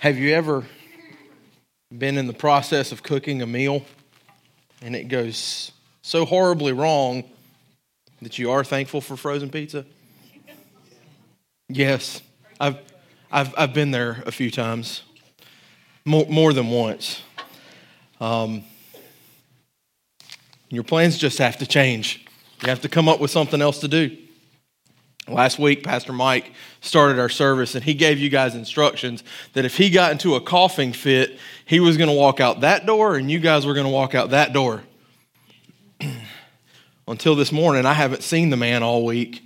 Have you ever been in the process of cooking a meal and it goes so horribly wrong that you are thankful for frozen pizza? Yes, I've, I've, I've been there a few times, more, more than once. Um, your plans just have to change. You have to come up with something else to do. Last week, Pastor Mike started our service and he gave you guys instructions that if he got into a coughing fit, he was going to walk out that door and you guys were going to walk out that door. Until this morning, I haven't seen the man all week.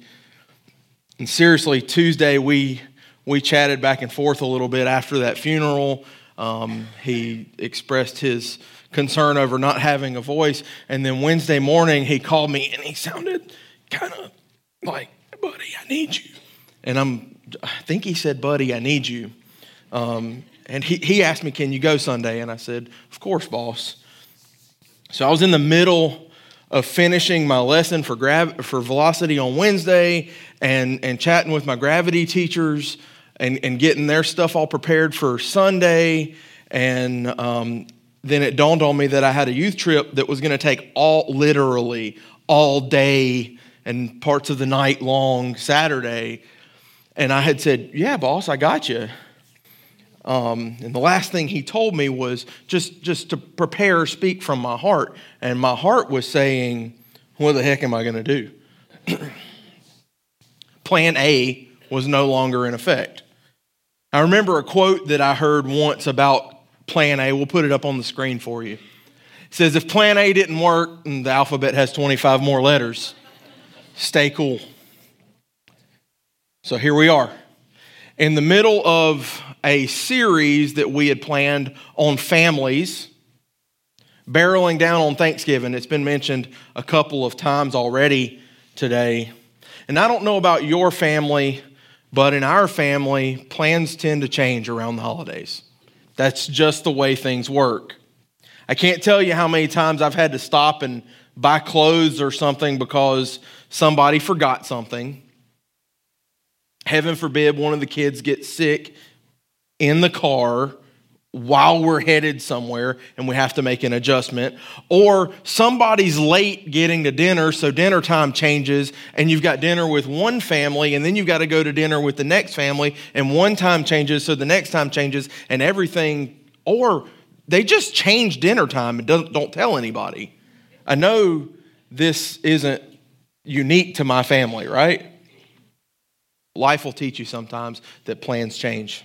And seriously, Tuesday, we, we chatted back and forth a little bit after that funeral. Um, he expressed his concern over not having a voice. And then Wednesday morning, he called me and he sounded kind of like, buddy, I need you. And I'm, I think he said, buddy, I need you. Um, and he, he asked me, can you go Sunday? And I said, of course, boss. So I was in the middle of finishing my lesson for, grav- for velocity on Wednesday and, and chatting with my gravity teachers and, and getting their stuff all prepared for Sunday. And um, then it dawned on me that I had a youth trip that was going to take all, literally, all day and parts of the night long Saturday. And I had said, Yeah, boss, I got you. Um, and the last thing he told me was just, just to prepare, speak from my heart. And my heart was saying, What the heck am I going to do? Plan A was no longer in effect. I remember a quote that I heard once about Plan A. We'll put it up on the screen for you. It says, If Plan A didn't work, and the alphabet has 25 more letters, stay cool. So here we are in the middle of a series that we had planned on families, barreling down on Thanksgiving. It's been mentioned a couple of times already today. And I don't know about your family, but in our family, plans tend to change around the holidays. That's just the way things work. I can't tell you how many times I've had to stop and buy clothes or something because somebody forgot something. Heaven forbid one of the kids gets sick in the car while we're headed somewhere and we have to make an adjustment. Or somebody's late getting to dinner, so dinner time changes, and you've got dinner with one family, and then you've got to go to dinner with the next family, and one time changes, so the next time changes, and everything. Or they just change dinner time and don't, don't tell anybody. I know this isn't unique to my family, right? Life will teach you sometimes that plans change.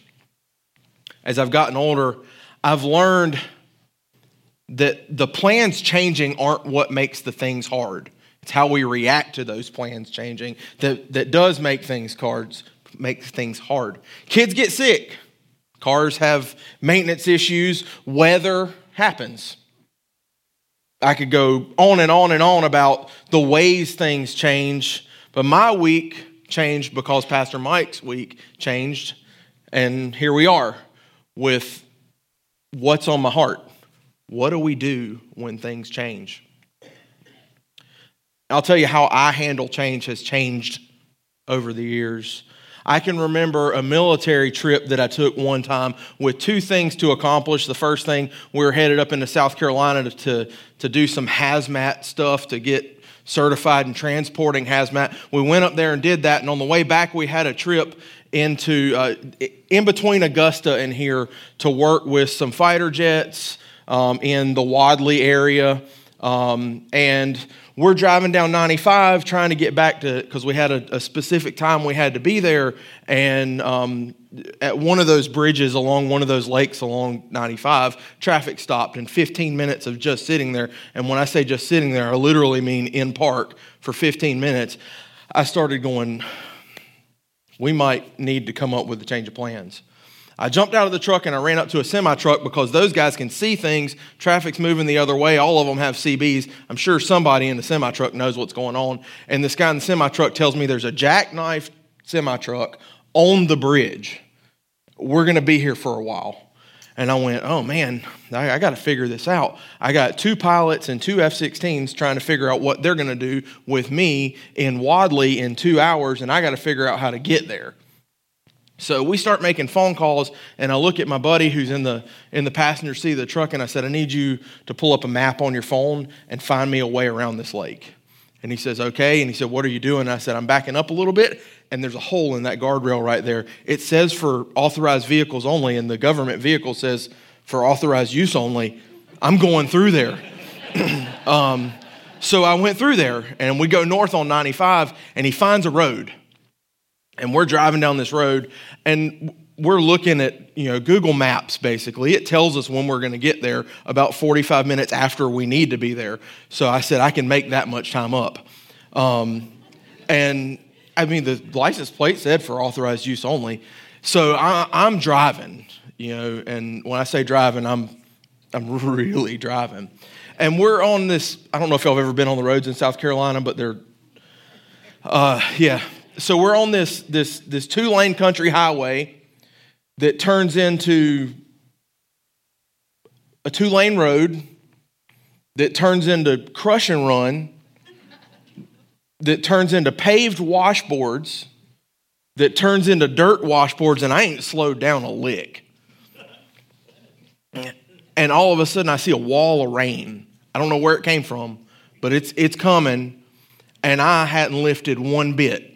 As I've gotten older, I've learned that the plans changing aren't what makes the things hard. It's how we react to those plans changing that, that does make things cards make things hard. Kids get sick. Cars have maintenance issues. Weather happens. I could go on and on and on about the ways things change, but my week changed because Pastor Mike's week changed, and here we are with what's on my heart. What do we do when things change? I'll tell you how I handle change has changed over the years. I can remember a military trip that I took one time with two things to accomplish. The first thing, we were headed up into South Carolina to, to, to do some hazmat stuff to get certified in transporting hazmat. We went up there and did that, and on the way back, we had a trip into uh, in between Augusta and here to work with some fighter jets um, in the Wadley area. Um, and we're driving down 95 trying to get back to because we had a, a, specific time we had to be there and um, at one of those bridges along one of those lakes along 95 traffic stopped and 15 minutes of just sitting there. And when i say just sitting there i literally mean in park for 15 minutes. I started going we might need to come up with a change of plans I jumped out of the truck and I ran up to a semi truck because those guys can see things. Traffic's moving the other way. All of them have CBs. I'm sure somebody in the semi truck knows what's going on. And this guy in the semi truck tells me there's a jackknife semi truck on the bridge. We're going to be here for a while. And I went, oh man, I, I got to figure this out. I got two pilots and two F 16s trying to figure out what they're going to do with me in Wadley in two hours, and I got to figure out how to get there. So we start making phone calls, and I look at my buddy who's in the in the passenger seat of the truck, and I said, "I need you to pull up a map on your phone and find me a way around this lake." And he says, "Okay." And he said, "What are you doing?" And I said, "I'm backing up a little bit, and there's a hole in that guardrail right there. It says for authorized vehicles only, and the government vehicle says for authorized use only. I'm going through there." um, so I went through there, and we go north on 95, and he finds a road and we're driving down this road and we're looking at you know google maps basically. It tells us when we're going to get there about 45 minutes after we need to be there. So i said i can make that much time up. Um, and i mean the license plate said for authorized use only. So I, i'm driving you know and when i say driving i'm i'm really driving. And we're on this i don't know if y'all have ever been on the roads in south carolina but they're uh, yeah so we're on this this this two lane country highway that turns into a two lane road that turns into crush and run that turns into paved washboards that turns into dirt washboards and I ain't slowed down a lick. And all of a sudden I see a wall of rain. I don't know where it came from, but it's it's coming and I hadn't lifted one bit.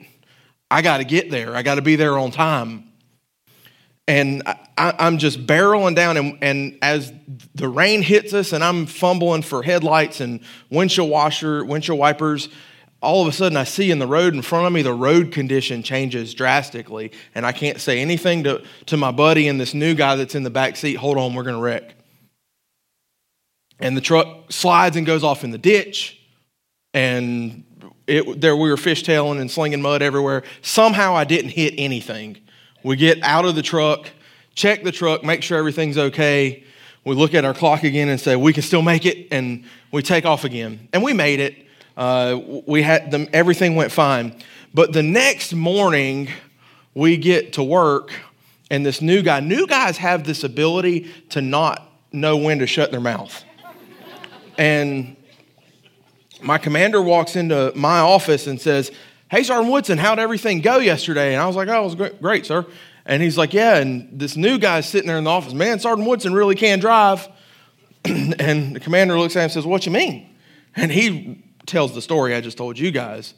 I got to get there. I got to be there on time. And I, am just barreling down, and, and, as the rain hits us, and I'm fumbling for headlights and windshield washer, windshield wipers, all of a sudden I see in the road in front of me the road condition changes drastically, and I can't say anything to, to my buddy and this new guy that's in the back seat. Hold on, we're going to wreck. And the truck slides and goes off in the ditch, and it, there we were fishtailing and slinging mud everywhere. Somehow I didn't hit anything. We get out of the truck, check the truck, make sure everything's okay. We look at our clock again and say we can still make it, and we take off again. And we made it. Uh, we had them, everything went fine. But the next morning, we get to work, and this new guy. New guys have this ability to not know when to shut their mouth. And my commander walks into my office and says, Hey, Sergeant Woodson, how'd everything go yesterday? And I was like, Oh, it was great, sir. And he's like, Yeah. And this new guy's sitting there in the office, Man, Sergeant Woodson really can drive. and the commander looks at him and says, What you mean? And he tells the story I just told you guys.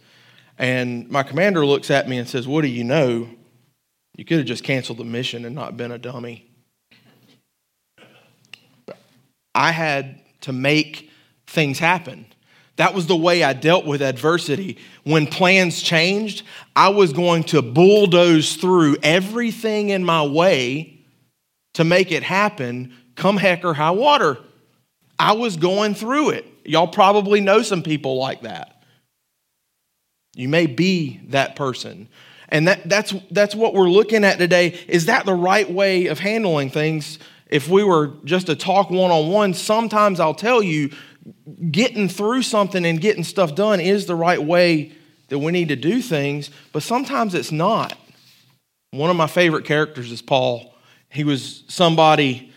And my commander looks at me and says, What do you know? You could have just canceled the mission and not been a dummy. I had to make things happen. That was the way I dealt with adversity. When plans changed, I was going to bulldoze through everything in my way to make it happen, come heck or high water. I was going through it. Y'all probably know some people like that. You may be that person. And that, that's, that's what we're looking at today. Is that the right way of handling things? If we were just to talk one on one, sometimes I'll tell you getting through something and getting stuff done is the right way that we need to do things, but sometimes it's not. One of my favorite characters is Paul. He was somebody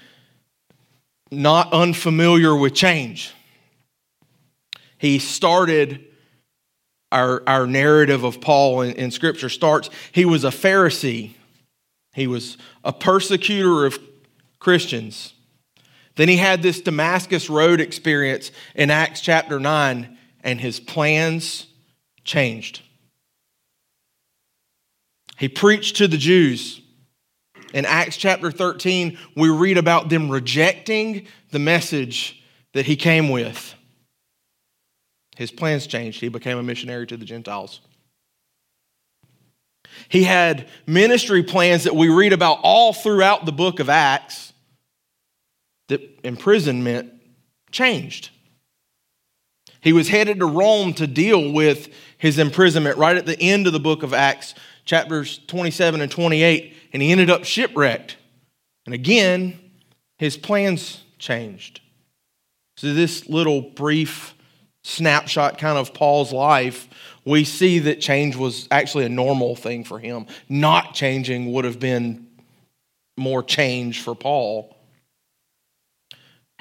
not unfamiliar with change. He started our, our narrative of Paul in, in Scripture starts, he was a Pharisee. He was a persecutor of Christians. Then he had this Damascus Road experience in Acts chapter 9, and his plans changed. He preached to the Jews. In Acts chapter 13, we read about them rejecting the message that he came with. His plans changed. He became a missionary to the Gentiles. He had ministry plans that we read about all throughout the book of Acts that imprisonment changed. He was headed to Rome to deal with his imprisonment right at the end of the book of Acts, chapters 27 and 28, and he ended up shipwrecked. And again, his plans changed. So, this little brief snapshot kind of Paul's life, we see that change was actually a normal thing for him. Not changing would have been more change for Paul.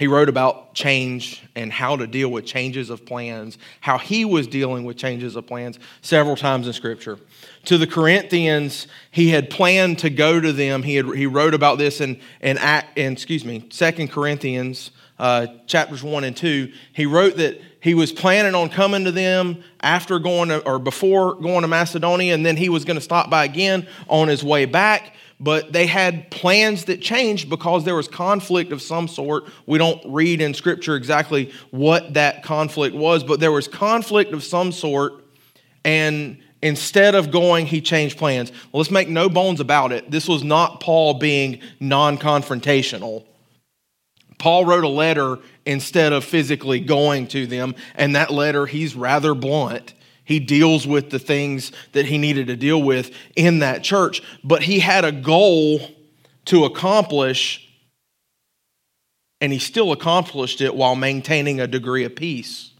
He wrote about change and how to deal with changes of plans, how he was dealing with changes of plans several times in Scripture. To the Corinthians, he had planned to go to them. He, had, he wrote about this in, in, in excuse me, Second Corinthians uh, chapters 1 and 2. He wrote that he was planning on coming to them after going to, or before going to Macedonia, and then he was going to stop by again on his way back but they had plans that changed because there was conflict of some sort. We don't read in scripture exactly what that conflict was, but there was conflict of some sort, and instead of going, he changed plans. Well, let's make no bones about it. This was not Paul being non confrontational. Paul wrote a letter instead of physically going to them, and that letter, he's rather blunt. He deals with the things that he needed to deal with in that church, but he had a goal to accomplish, and he still accomplished it while maintaining a degree of peace.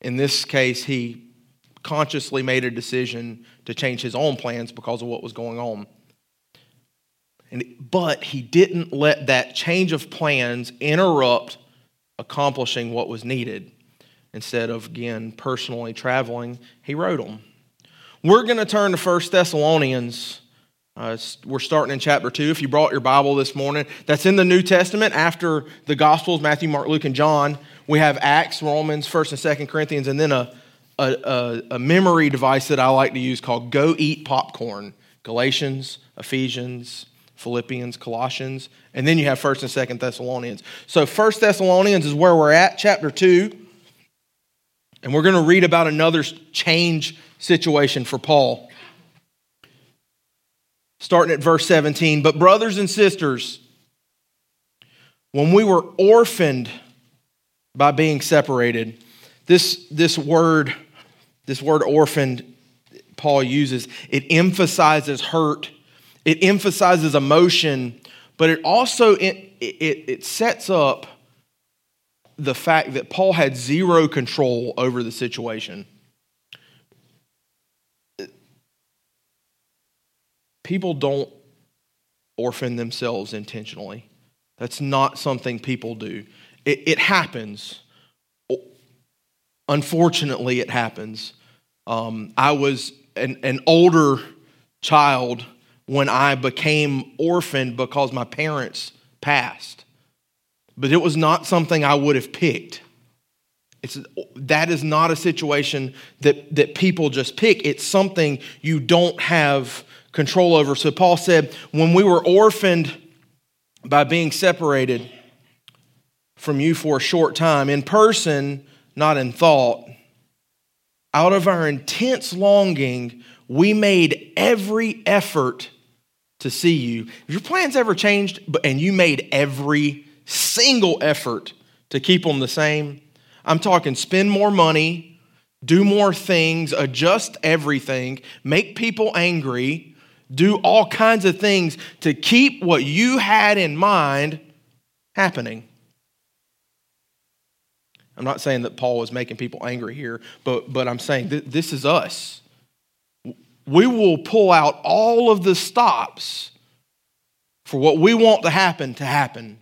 In this case, he consciously made a decision to change his own plans because of what was going on. And, but he didn't let that change of plans interrupt accomplishing what was needed instead of, again, personally traveling, he wrote them. We're going to turn to 1 Thessalonians. Uh, we're starting in chapter 2. If you brought your Bible this morning, that's in the New Testament after the Gospels Matthew, Mark, Luke, and John. We have Acts, Romans, 1st and 2nd Corinthians, and then a, a, a memory device that I like to use called Go Eat Popcorn Galatians, Ephesians, Philippians, Colossians, and then you have 1st and 2nd Thessalonians. So 1st Thessalonians is where we're at, chapter 2. And we're going to read about another change situation for Paul. Starting at verse 17. But, brothers and sisters, when we were orphaned by being separated, this, this word, this word orphaned, Paul uses, it emphasizes hurt, it emphasizes emotion, but it also it, it, it sets up the fact that Paul had zero control over the situation. People don't orphan themselves intentionally. That's not something people do. It, it happens. Unfortunately, it happens. Um, I was an, an older child when I became orphaned because my parents passed but it was not something I would have picked. It's, that is not a situation that, that people just pick. It's something you don't have control over. So Paul said, when we were orphaned by being separated from you for a short time, in person, not in thought, out of our intense longing, we made every effort to see you. If your plans ever changed and you made every single effort to keep them the same. I'm talking spend more money, do more things, adjust everything, make people angry, do all kinds of things to keep what you had in mind happening. I'm not saying that Paul was making people angry here, but, but I'm saying th- this is us. We will pull out all of the stops for what we want to happen to happen.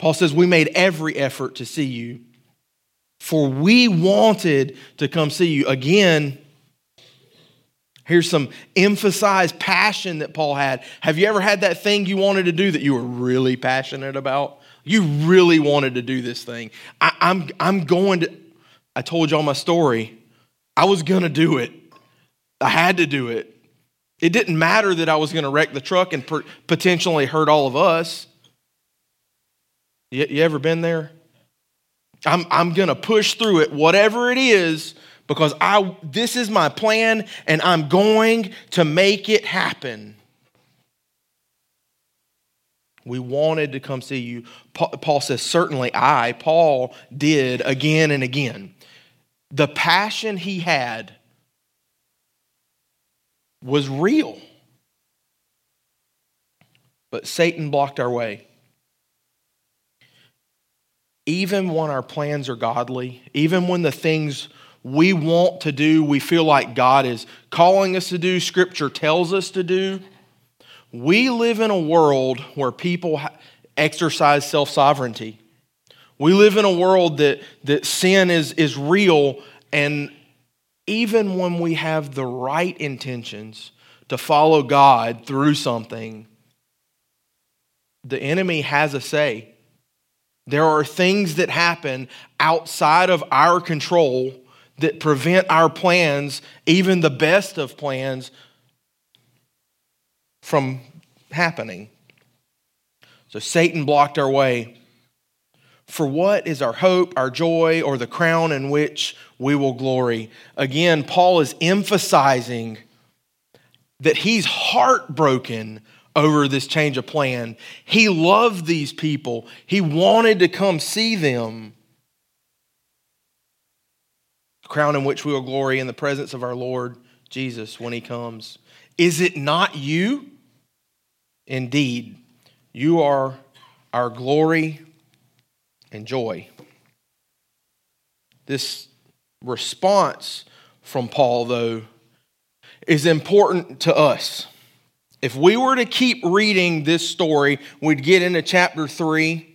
Paul says, We made every effort to see you, for we wanted to come see you. Again, here's some emphasized passion that Paul had. Have you ever had that thing you wanted to do that you were really passionate about? You really wanted to do this thing. I, am I'm, I'm going to, I told y'all my story. I was going to do it. I had to do it. It didn't matter that I was going to wreck the truck and potentially hurt all of us. You, you ever been there? I'm, I'm going to push through it, whatever it is, because I, this is my plan and I'm going to make it happen. We wanted to come see you. Paul says, Certainly I, Paul, did again and again. The passion he had was real. But Satan blocked our way even when our plans are godly, even when the things we want to do, we feel like God is calling us to do, Scripture tells us to do, we live in a world where people exercise self sovereignty. We live in a world that, that sin is, is real, and even when we have the right intentions to follow God through something, the enemy has a say. There are things that happen outside of our control that prevent our plans, even the best of plans, from happening. So Satan blocked our way. For what is our hope, our joy, or the crown in which we will glory? Again, Paul is emphasizing that he's heartbroken over this change of plan. He loved these people, he wanted to come see them. crown in which we will glory in the presence of our Lord Jesus when he comes. Is it not you? Indeed, you are our glory and joy. This response from Paul, though, is important to us. If we were to keep reading this story, we'd get into chapter 3.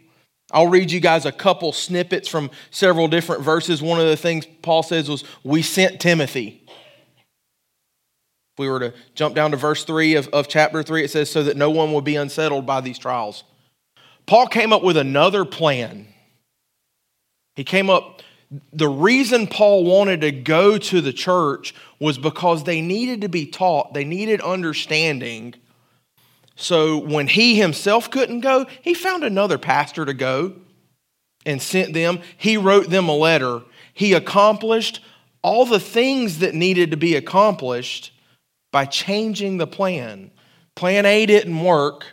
I'll read you guys a couple snippets from several different verses. One of the things Paul says was, We sent Timothy. If we were to jump down to verse 3 of, of chapter 3, it says, So that no one will be unsettled by these trials. Paul came up with another plan. He came up, the reason Paul wanted to go to the church was because they needed to be taught, they needed understanding. So when he himself couldn't go, he found another pastor to go and sent them. He wrote them a letter. He accomplished all the things that needed to be accomplished by changing the plan. Plan A didn't work,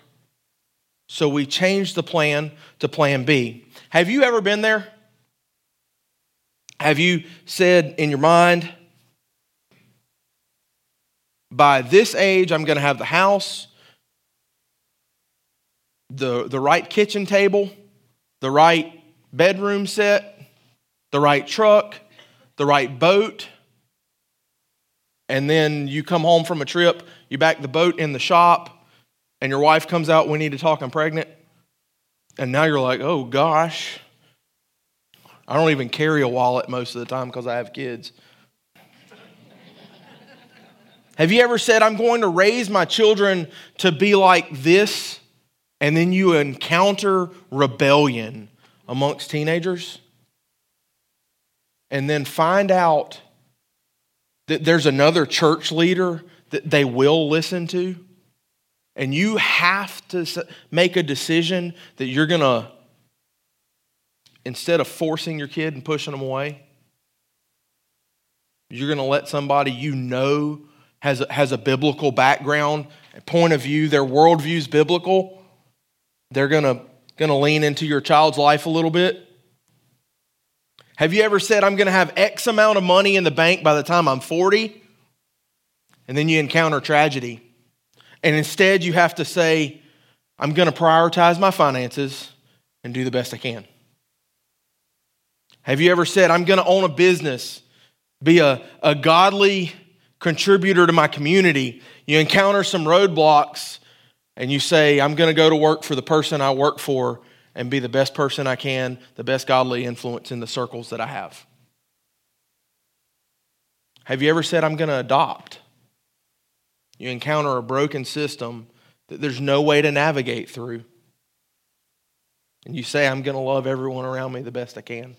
so we changed the plan to plan B. Have you ever been there? Have you said in your mind, by this age, I'm going to have the house, the, the right kitchen table, the right bedroom set, the right truck, the right boat, and then you come home from a trip, you back the boat in the shop, and your wife comes out, we need to talk, I'm pregnant. And now you're like, oh gosh, I don't even carry a wallet most of the time because I have kids. have you ever said, I'm going to raise my children to be like this? And then you encounter rebellion amongst teenagers? And then find out that there's another church leader that they will listen to? And you have to make a decision that you're going to instead of forcing your kid and pushing them away, you're going to let somebody you know has a, has a biblical background, a point of view, their worldview is biblical. They're going to, going to lean into your child's life a little bit. Have you ever said, I'm going to have X amount of money in the bank by the time I'm 40? And then you encounter tragedy. And instead, you have to say, I'm going to prioritize my finances and do the best I can. Have you ever said, I'm going to own a business, be a, a godly contributor to my community? You encounter some roadblocks and you say, I'm going to go to work for the person I work for and be the best person I can, the best godly influence in the circles that I have. Have you ever said, I'm going to adopt? You encounter a broken system that there's no way to navigate through. And you say, I'm going to love everyone around me the best I can.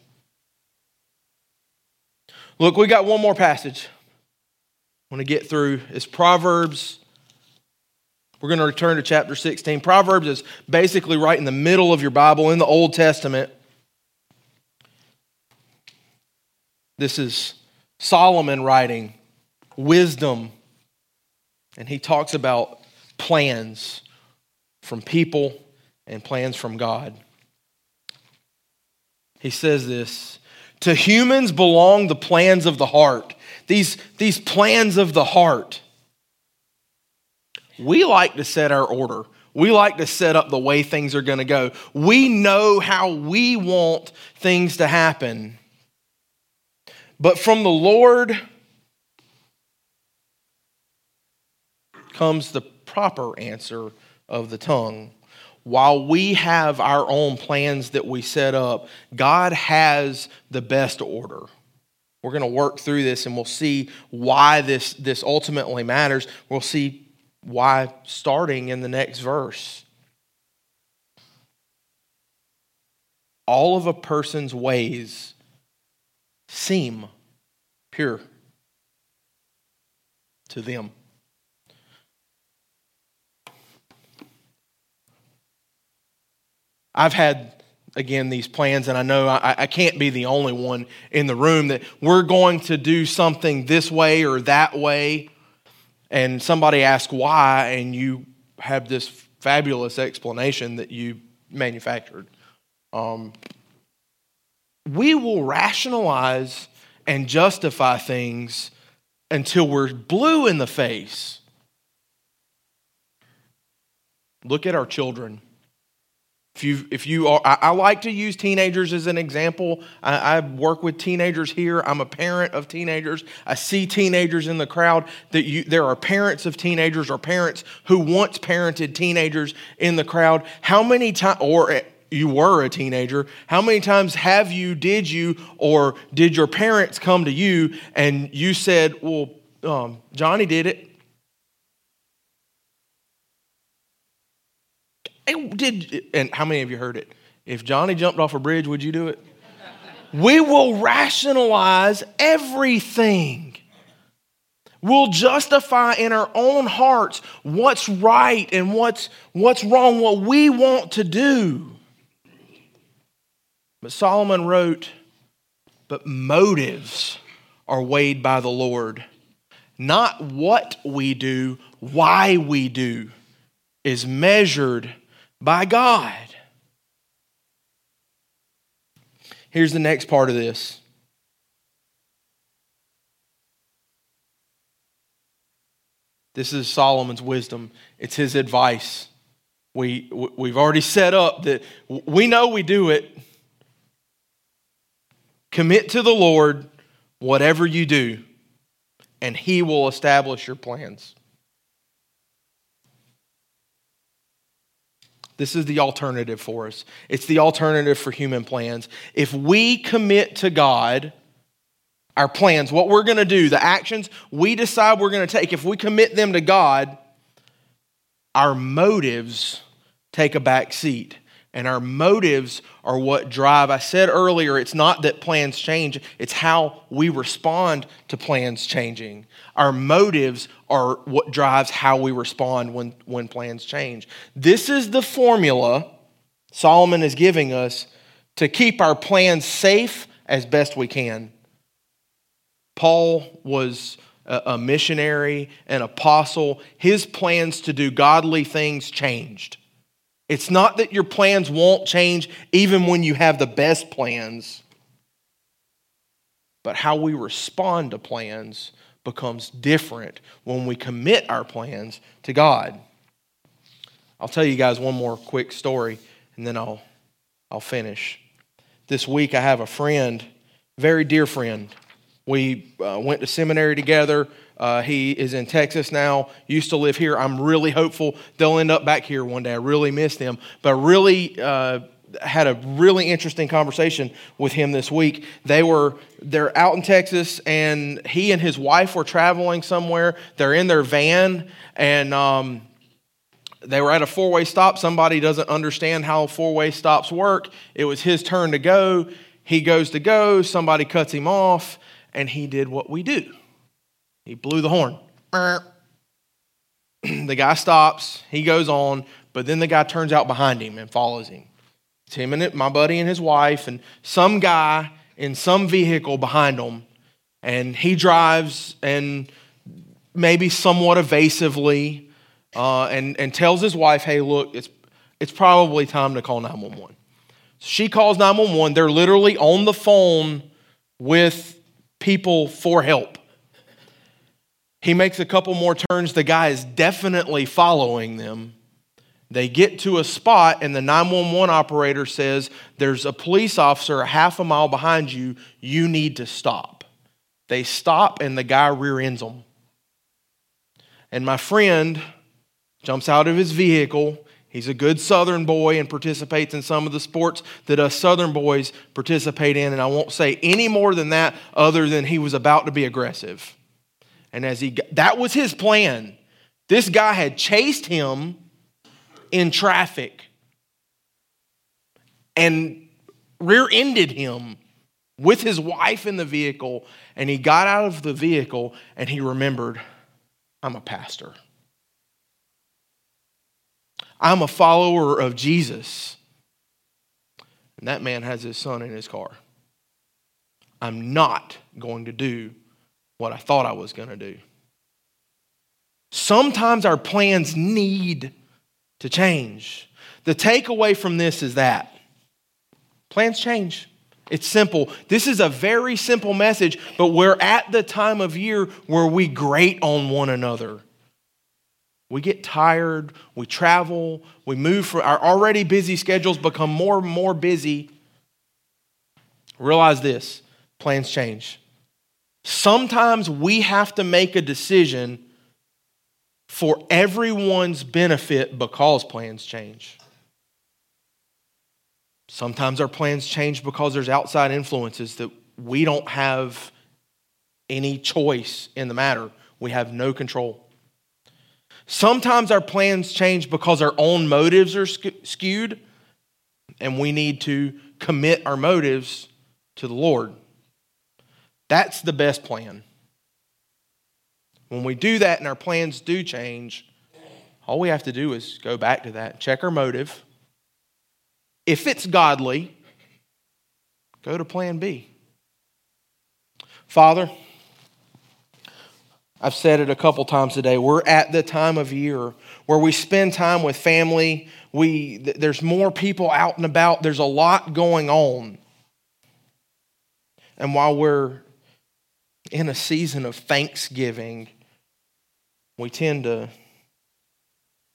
Look, we got one more passage I want to get through. It's Proverbs. We're going to return to chapter 16. Proverbs is basically right in the middle of your Bible in the Old Testament. This is Solomon writing wisdom, and he talks about plans from people and plans from God. He says this to humans belong the plans of the heart, these, these plans of the heart. We like to set our order. We like to set up the way things are going to go. We know how we want things to happen. But from the Lord comes the proper answer of the tongue. While we have our own plans that we set up, God has the best order. We're going to work through this and we'll see why this, this ultimately matters. We'll see why starting in the next verse. All of a person's ways seem pure to them. I've had, again, these plans, and I know I, I, can't be the only one in the room that we're going to do something this way or that way. And somebody asks why, and you have this fabulous explanation that you manufactured. Um, we will rationalize and justify things until we're blue in the face. Look at our children. If you, if you are, I, I, like to use teenagers as an example. I, I, work with teenagers here. I'm a parent of teenagers. I see teenagers in the crowd. That you, there are parents of teenagers or parents who once parented teenagers in the crowd. How many times, or you were a teenager, how many times have you, did you, or did your parents come to you and you said, "Well, um, Johnny did it." Did and how many of you heard it? If Johnny jumped off a bridge, would you do it? we will rationalize everything. We'll justify in our own hearts what's right and what's, what's wrong, what we want to do. But Solomon wrote, But motives are weighed by the Lord. Not what we do, why we do is measured by God. Here's the next part of this. This is Solomon's wisdom. It's his advice. We, we've already set up that we know we do it. Commit to the Lord whatever you do, and he will establish your plans. This is the alternative for us. It's the alternative for human plans. If we commit to God, our plans, what we're going to do, the actions we decide we're going to take, if we commit them to God, our motives take a back seat. And our motives are what drive. I said earlier, it's not that plans change, it's how we respond to plans changing. Our motives are what drives how we respond when, when plans change. This is the formula Solomon is giving us to keep our plans safe as best we can. Paul was a missionary, an apostle. His plans to do godly things changed. It's not that your plans won't change even when you have the best plans, but how we respond to plans becomes different when we commit our plans to God. I'll tell you guys one more quick story and then I'll, I'll finish. This week I have a friend, very dear friend. We uh, went to seminary together. Uh, he is in Texas now, used to live here. I'm really hopeful they'll end up back here one day. I really miss them. But I really, uh, had a really interesting conversation with him this week. They were they're out in Texas, and he and his wife were traveling somewhere. They're in their van, and um, they were at a four way stop. Somebody doesn't understand how four way stops work. It was his turn to go. He goes to go. Somebody cuts him off, and he did what we do. He blew the horn. the guy stops. He goes on, but then the guy turns out behind him and follows him. It's him and my buddy and his wife, and some guy in some vehicle behind them. And he drives and maybe somewhat evasively uh, and, and tells his wife, hey, look, it's, it's probably time to call 911. She calls 911. They're literally on the phone with people for help. He makes a couple more turns. The guy is definitely following them. They get to a spot, and the 911 operator says, There's a police officer a half a mile behind you. You need to stop. They stop, and the guy rear ends them. And my friend jumps out of his vehicle. He's a good Southern boy and participates in some of the sports that us Southern boys participate in. And I won't say any more than that, other than he was about to be aggressive. And as he got, that was his plan. This guy had chased him in traffic and rear ended him with his wife in the vehicle. And he got out of the vehicle and he remembered, I'm a pastor. I'm a follower of Jesus. And that man has his son in his car. I'm not going to do what I thought I was going to do. Sometimes our plans need to change. The takeaway from this is that plans change. It's simple. This is a very simple message, but we're at the time of year where we grate on one another. We get tired, we travel, we move from our already busy schedules become more and more busy. Realize this plans change. Sometimes we have to make a decision for everyone's benefit because plans change. Sometimes our plans change because there's outside influences that we don't have any choice in the matter. We have no control. Sometimes our plans change because our own motives are skewed, and we need to commit our motives to the Lord. That's the best plan. When we do that and our plans do change, all we have to do is go back to that, check our motive. If it's godly, go to plan B. Father, I've said it a couple times today. We're at the time of year where we spend time with family. We, there's more people out and about. There's a lot going on. And while we're in a season of thanksgiving, we tend to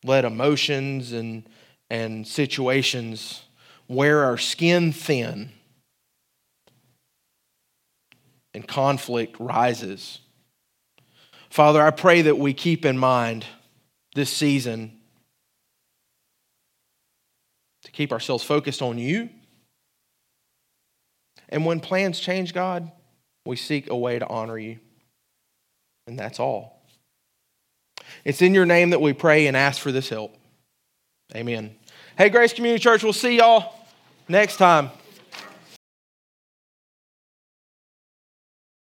let emotions and, and situations wear our skin thin, and conflict rises. Father, I pray that we keep in mind this season to keep ourselves focused on you. And when plans change, God, we seek a way to honor you. And that's all. It's in your name that we pray and ask for this help. Amen. Hey, Grace Community Church, we'll see y'all next time.